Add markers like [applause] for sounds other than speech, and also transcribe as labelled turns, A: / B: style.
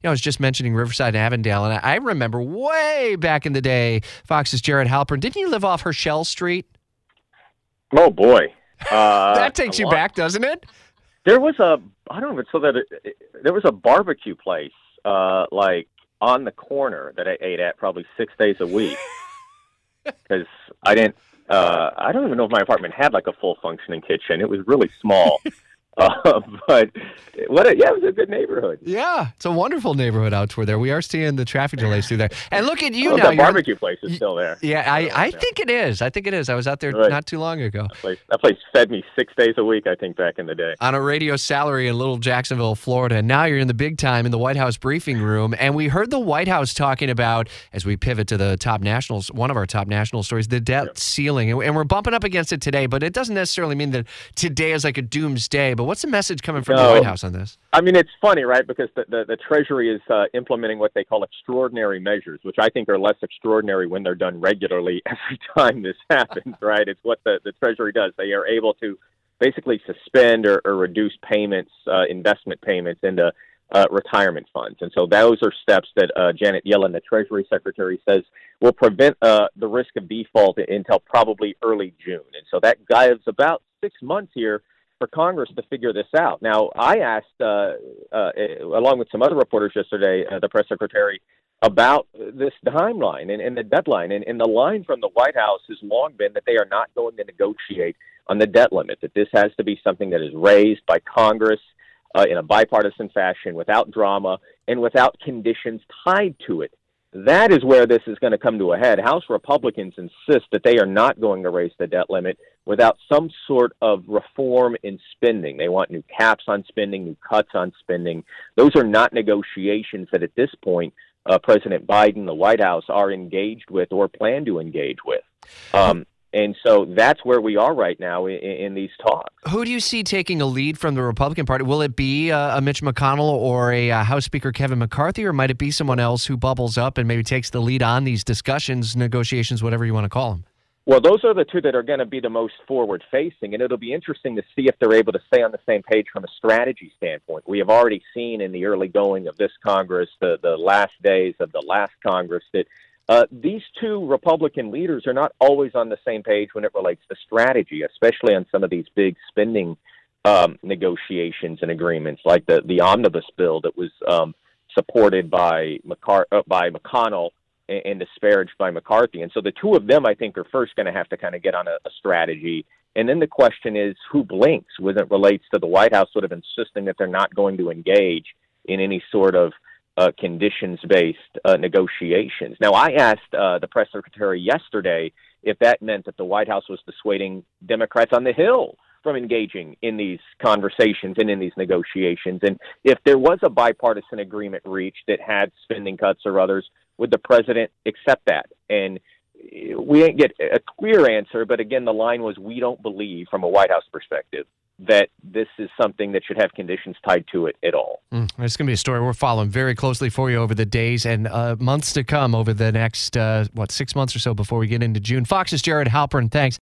A: You know, I was just mentioning Riverside and Avondale, and I remember way back in the day, Fox's Jared Halpern. Didn't you live off Herschel Street?
B: Oh boy, [laughs] uh,
A: that takes you
B: lot.
A: back, doesn't it?
B: There was a I don't know if it's so that it, there was a barbecue place uh, like on the corner that I ate at probably six days a week [laughs] because I didn't. Uh, I don't even know if my apartment had like a full functioning kitchen. It was really small. [laughs] Uh, but what? A, yeah, it was a good neighborhood.
A: Yeah, it's a wonderful neighborhood out toward there. We are seeing the traffic delays through there. And look at you
B: Oh,
A: now. you're-
B: barbecue place is still there.
A: Yeah, I, I
B: Yeah.
A: think it is. I think it is. I was out there
B: Right.
A: not too long ago
B: That place, that place fed me six days a week. I think back in the day.
A: on a radio salary in Little Jacksonville, Florida. And now you're in the big time in the White House briefing room. And we heard the White House talking about, as we pivot to the top nationals, one of our top national stories, the debt ceiling. And, and we're bumping up against it today, but it doesn't necessarily mean that today is like a doomsday. But what's the message coming from the White House on this?
B: I mean, it's funny, right? Because the, the, the Treasury is uh, implementing what they call extraordinary measures, which I think are less extraordinary when they're done regularly [laughs] every time this happens, [laughs] right? It's what the, the Treasury does. They are able to basically suspend or, or reduce payments, uh, investment payments into uh, retirement funds. And so those are steps that uh, Janet Yellen, the Treasury Secretary, says will prevent uh, the risk of default until probably early June. And so that gives about six months here for Congress to figure this out. Now, I asked, uh, uh, along with some other reporters yesterday, uh, the press secretary, about this timeline and, and the deadline. And, and the line from the White House has long been that they are not going to negotiate on the debt limit, that this has to be something that is raised by Congress uh, in a bipartisan fashion without drama and without conditions tied to it. That is where this is going to come to a head. House Republicans insist that they are not going to raise the debt limit without some sort of reform in spending. They want new caps on spending, new cuts on spending. Those are not negotiations that at this point uh, President Biden, the White House, are engaged with or plan to engage with. Um, and so that's where we are right now in, in these talks.
A: Who do you see taking a lead from the Republican Party? Will it be uh, a Mitch McConnell or a uh, House Speaker Kevin McCarthy, or might it be someone else who bubbles up and maybe takes the lead on these discussions, negotiations, whatever you want to call them?
B: Well, those are the two that are going to be the most forward facing, and it'll be interesting to see if they're able to stay on the same page from a strategy standpoint. We have already seen in the early going of this Congress, the, the last days of the last Congress, that uh, these two Republican leaders are not always on the same page when it relates to strategy, especially on some of these big spending um, negotiations and agreements, like the, the omnibus bill that was um, supported by, McCar- uh, by McConnell and, and disparaged by McCarthy. And so the two of them, I think, are first going to have to kind of get on a, a strategy. And then the question is who blinks when it relates to the White House sort of insisting that they're not going to engage in any sort of uh, conditions based uh, negotiations. Now, I asked uh, the press secretary yesterday if that meant that the White House was dissuading Democrats on the Hill from engaging in these conversations and in these negotiations. And if there was a bipartisan agreement reached that had spending cuts or others, would the president accept that? And we didn't get a clear answer, but again, the line was we don't believe, from a White House perspective, that this is something that should have conditions tied to it at all.
A: Mm, it's going to be a story we're following very closely for you over the days and uh, months to come over the next, uh, what, six months or so before we get into June. Fox's Jared Halpern, thanks.